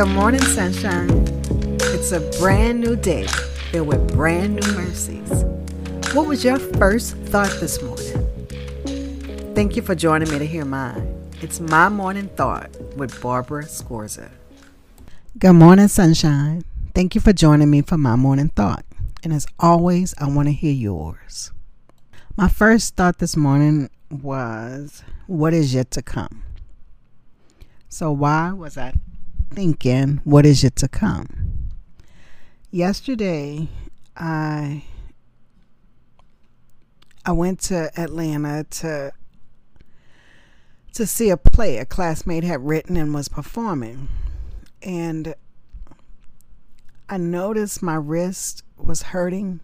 Good morning, sunshine. It's a brand new day filled with brand new mercies. What was your first thought this morning? Thank you for joining me to hear mine. It's my morning thought with Barbara Scorza. Good morning, sunshine. Thank you for joining me for my morning thought. And as always, I want to hear yours. My first thought this morning was what is yet to come? So, why was I thinking what is yet to come? Yesterday, I I went to Atlanta to to see a play a classmate had written and was performing. And I noticed my wrist was hurting,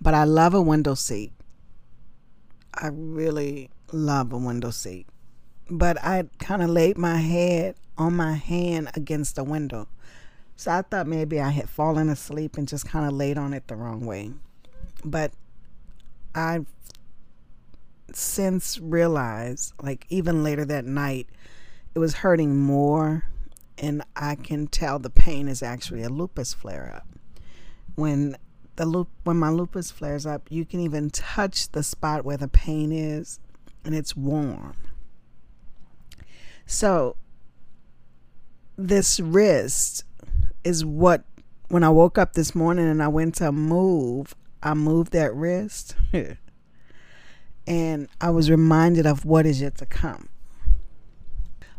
but I love a window seat. I really love a window seat. But I kind of laid my head on my hand against the window. So I thought maybe I had fallen asleep and just kind of laid on it the wrong way. But I since realized, like even later that night, it was hurting more. And I can tell the pain is actually a lupus flare up. When the loop when my lupus flares up, you can even touch the spot where the pain is and it's warm. So this wrist is what when I woke up this morning and I went to move, I moved that wrist and I was reminded of what is yet to come.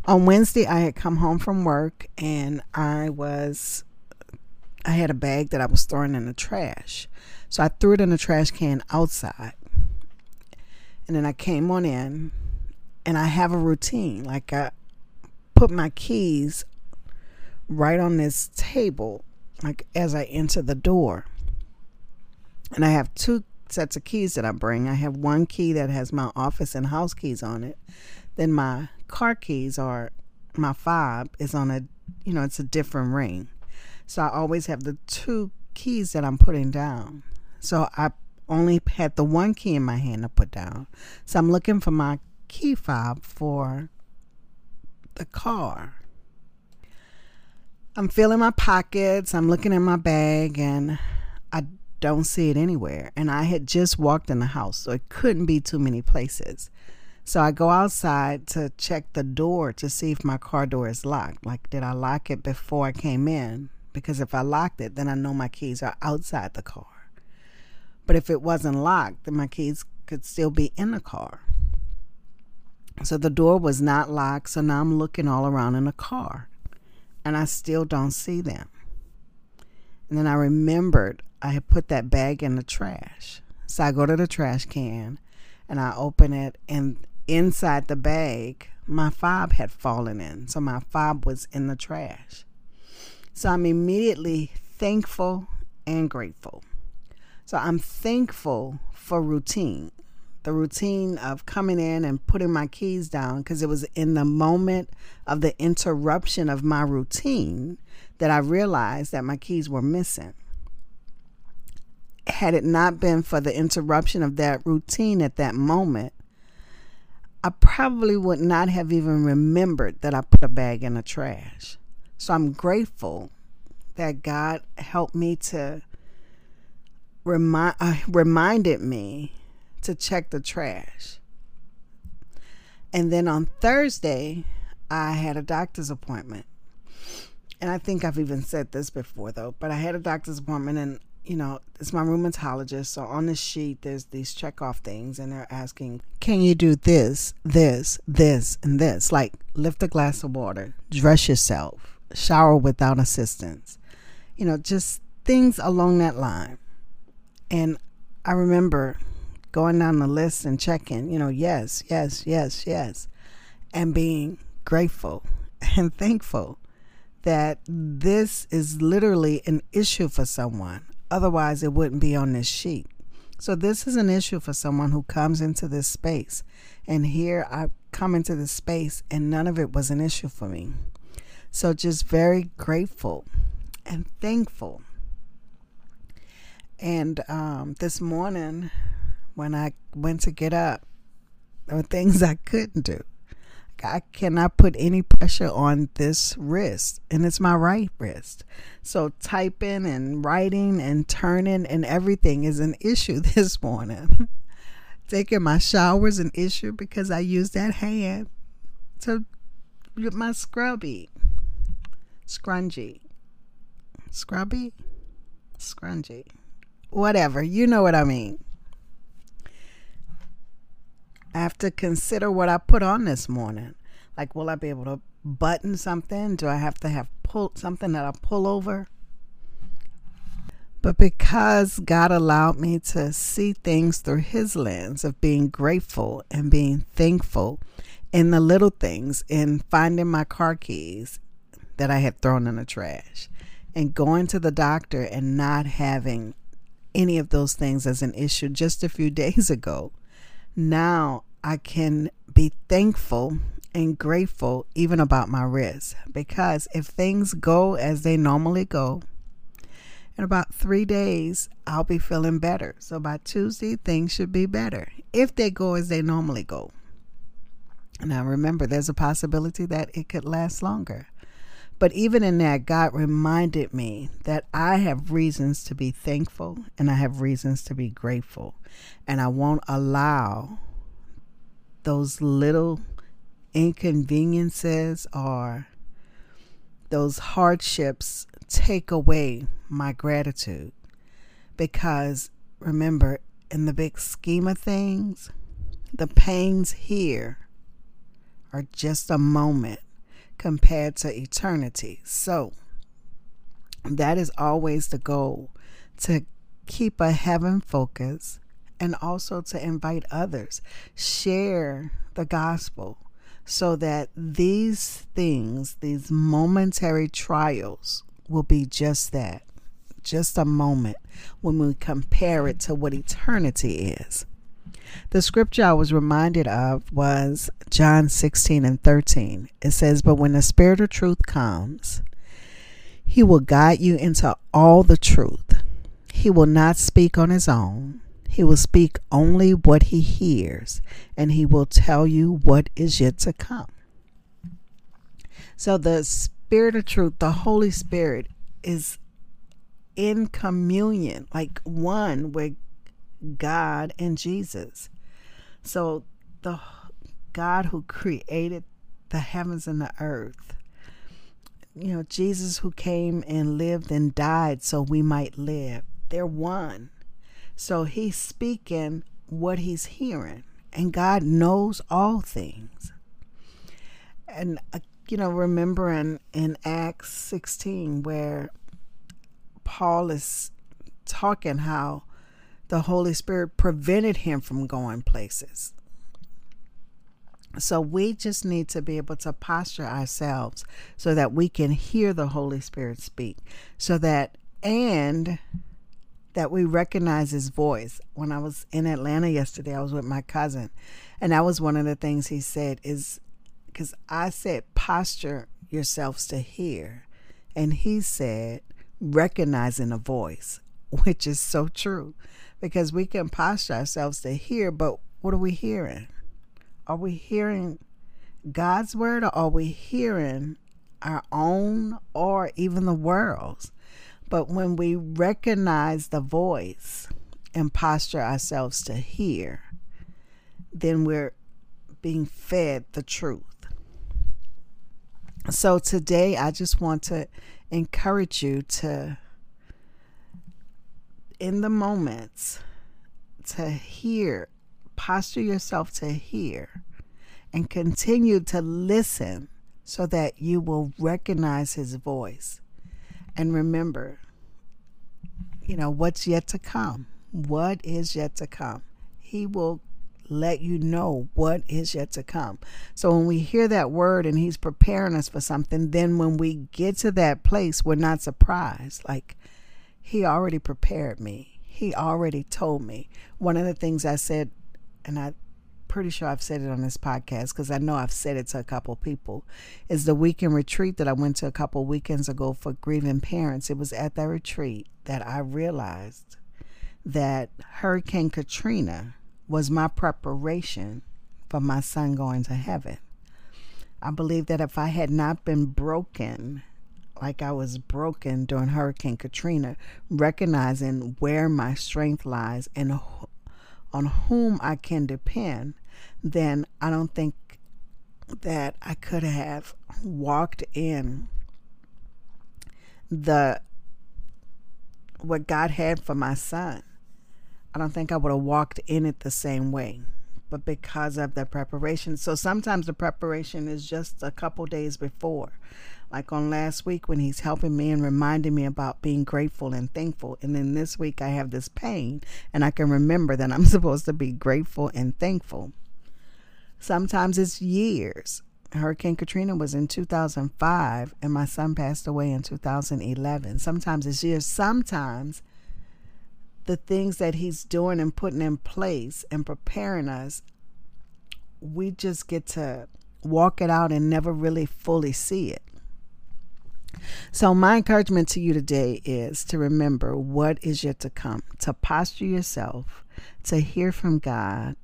On Wednesday I had come home from work and I was I had a bag that I was throwing in the trash. So I threw it in the trash can outside. And then I came on in and I have a routine. Like I put my keys right on this table, like as I enter the door. And I have two sets of keys that I bring. I have one key that has my office and house keys on it. Then my car keys are my fob is on a you know, it's a different ring. So I always have the two keys that I'm putting down. So I only had the one key in my hand to put down. So I'm looking for my key fob for the car. I'm feeling my pockets, I'm looking in my bag, and I don't see it anywhere. And I had just walked in the house, so it couldn't be too many places. So I go outside to check the door to see if my car door is locked. Like, did I lock it before I came in? because if I locked it, then I know my keys are outside the car. But if it wasn't locked, then my keys could still be in the car. So the door was not locked, so now I'm looking all around in the car and I still don't see them. And then I remembered I had put that bag in the trash. So I go to the trash can and I open it, and inside the bag, my fob had fallen in. So my fob was in the trash. So I'm immediately thankful and grateful. So I'm thankful for routine, the routine of coming in and putting my keys down because it was in the moment of the interruption of my routine that I realized that my keys were missing. Had it not been for the interruption of that routine at that moment, I probably would not have even remembered that I put a bag in the trash. So I'm grateful that God helped me to remind uh, reminded me to check the trash. And then on Thursday, I had a doctor's appointment. And I think I've even said this before though, but I had a doctor's appointment and you know, it's my rheumatologist. So on the sheet, there's these check off things, and they're asking, Can you do this, this, this, and this? Like lift a glass of water, dress yourself, shower without assistance. You know, just things along that line. And I remember going down the list and checking, you know, yes, yes, yes, yes, and being grateful and thankful that this is literally an issue for someone. Otherwise, it wouldn't be on this sheet. So, this is an issue for someone who comes into this space. And here I come into this space, and none of it was an issue for me. So just very grateful and thankful. And um, this morning, when I went to get up, there were things I couldn't do. I cannot put any pressure on this wrist, and it's my right wrist. So typing and writing and turning and everything is an issue this morning. Taking my shower is an issue because I use that hand to get my scrubby, scrungy, scrubby, scrungy, whatever. You know what I mean. I have to consider what I put on this morning. Like, will I be able to button something? Do I have to have pull something that I pull over? But because God allowed me to see things through His lens of being grateful and being thankful in the little things, in finding my car keys that I had thrown in the trash, and going to the doctor and not having any of those things as an issue just a few days ago now I can be thankful and grateful even about my wrist because if things go as they normally go, in about three days, I'll be feeling better. So by Tuesday, things should be better if they go as they normally go. Now, remember, there's a possibility that it could last longer. But even in that, God reminded me that I have reasons to be thankful and I have reasons to be grateful. And I won't allow those little inconveniences or those hardships take away my gratitude. Because remember, in the big scheme of things, the pains here are just a moment compared to eternity. So that is always the goal to keep a heaven focus and also to invite others. Share the gospel so that these things, these momentary trials, will be just that just a moment when we compare it to what eternity is. The scripture I was reminded of was John 16 and 13. It says, But when the Spirit of truth comes, he will guide you into all the truth. He will not speak on his own. He will speak only what he hears, and he will tell you what is yet to come. So, the Spirit of truth, the Holy Spirit, is in communion, like one with God and Jesus. So the God who created the heavens and the earth, you know, Jesus who came and lived and died so we might live, they're one. So he's speaking what he's hearing, and God knows all things. And, uh, you know, remembering in Acts 16 where Paul is talking how the Holy Spirit prevented him from going places. So we just need to be able to posture ourselves so that we can hear the Holy Spirit speak. So that, and that we recognize his voice. When I was in Atlanta yesterday, I was with my cousin, and that was one of the things he said is because I said, posture yourselves to hear. And he said, recognizing a voice, which is so true because we can posture ourselves to hear, but what are we hearing? Are we hearing God's word or are we hearing our own or even the world's? But when we recognize the voice and posture ourselves to hear, then we're being fed the truth. So today, I just want to encourage you to in the moments to hear, posture yourself to hear, and continue to listen so that you will recognize his voice. And remember, you know, what's yet to come. What is yet to come? He will let you know what is yet to come. So when we hear that word and he's preparing us for something, then when we get to that place, we're not surprised. Like, he already prepared me. He already told me. One of the things I said, and I'm pretty sure I've said it on this podcast because I know I've said it to a couple people, is the weekend retreat that I went to a couple weekends ago for grieving parents. It was at that retreat that I realized that Hurricane Katrina was my preparation for my son going to heaven. I believe that if I had not been broken, like I was broken during Hurricane Katrina, recognizing where my strength lies and on whom I can depend, then I don't think that I could have walked in the what God had for my son. I don't think I would have walked in it the same way but because of the preparation. So sometimes the preparation is just a couple days before. Like on last week when he's helping me and reminding me about being grateful and thankful. And then this week I have this pain and I can remember that I'm supposed to be grateful and thankful. Sometimes it's years. Hurricane Katrina was in 2005 and my son passed away in 2011. Sometimes it's years. Sometimes the things that he's doing and putting in place and preparing us, we just get to walk it out and never really fully see it. So, my encouragement to you today is to remember what is yet to come, to posture yourself, to hear from God,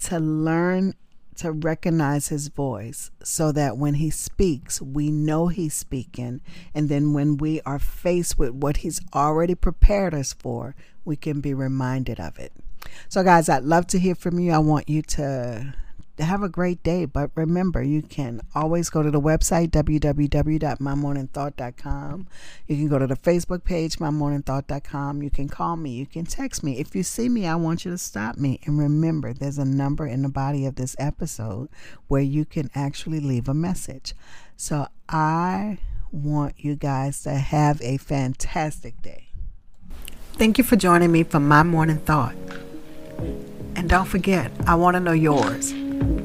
to learn to recognize his voice so that when he speaks, we know he's speaking. And then when we are faced with what he's already prepared us for, we can be reminded of it. So, guys, I'd love to hear from you. I want you to have a great day. But remember, you can always go to the website, www.mymorningthought.com. You can go to the Facebook page, mymorningthought.com. You can call me. You can text me. If you see me, I want you to stop me. And remember, there's a number in the body of this episode where you can actually leave a message. So I want you guys to have a fantastic day. Thank you for joining me for My Morning Thought. And don't forget, I want to know yours.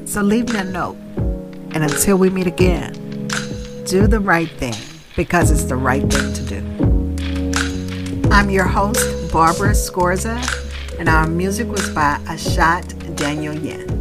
So leave me a note. And until we meet again, do the right thing because it's the right thing to do. I'm your host, Barbara Scorza, and our music was by Ashot Danielyan.